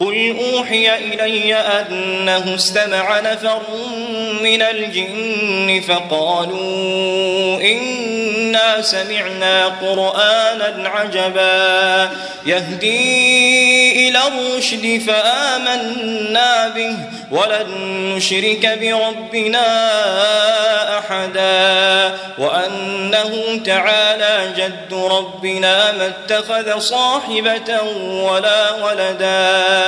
قل أوحي إلي أنه استمع نفر من الجن فقالوا إنا سمعنا قرآنا عجبا يهدي إلى الرشد فآمنا به ولن نشرك بربنا أحدا وأنه تعالى جد ربنا ما اتخذ صاحبة ولا ولدا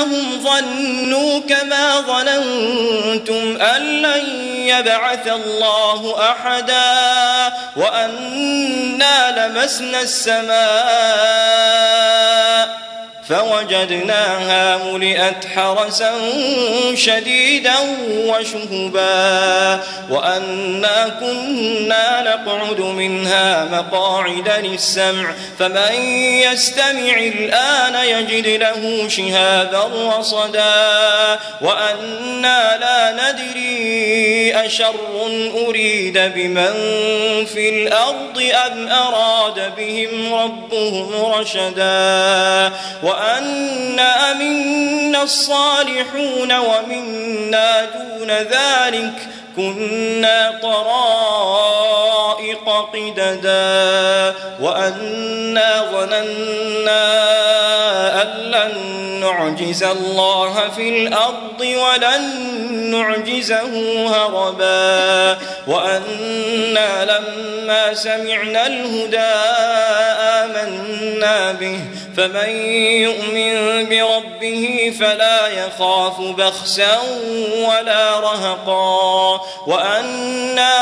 وأنهم ظنوا كما ظننتم أن لن يبعث الله أحدا وأنا لمسنا السماء فوجدناها ملئت حرسا شديدا وشهبا وأنا كنا نقعد منها مقاعد للسمع فمن يستمع الآن يجد له شهابا رصدا وأنا لا ندري أشر أريد بمن في الأرض أم أراد بهم ربهم رشدا وأنا منا الصالحون ومنا دون ذلك كنا طرائق قددا وأنا ظننا أن لن نعجز الله في الأرض ولن نعجزه هربا وأنا لما سمعنا الهدى آمنا به فمن يؤمن بربه فلا يخاف بخسا ولا رهقا. وأنا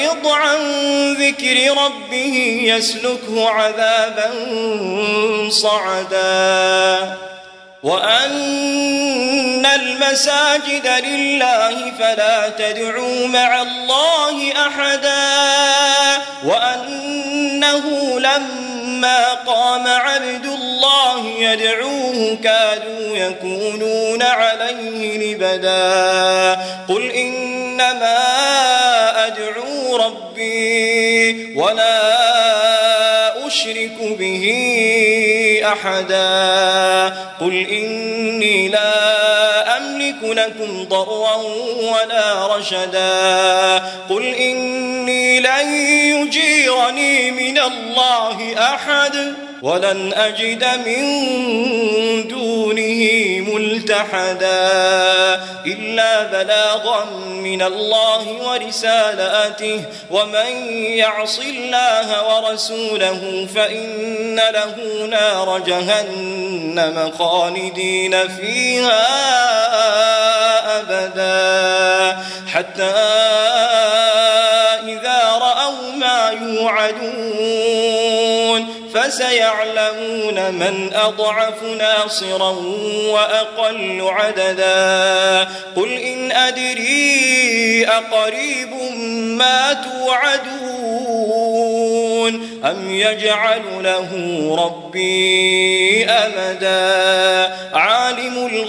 يعرض عن ذكر ربه يسلكه عذابا صعدا. وأن المساجد لله فلا تدعوا مع الله أحدا. وأنه لما قام عبد الله يدعوه كادوا يكونون عليه لبدا. قل إنما ربي ولا أشرك به أحدا. قل إني لا أملك لكم ضرا ولا رشدا. قل إني لن يجيرني من الله أحد. ولن أجد من دونه ملتحدا إلا بلاغا من الله ورسالاته. ومن يعص الله ورسوله فإن له نار جهنم خالدين فيها أبدا. حتى إذا رأوا ما يوعدون فسيعلمون من أضعف ناصرا وأقل عددا. قل إن أدري أقريب ما توعدون. أم يجعل له ربي أمدا.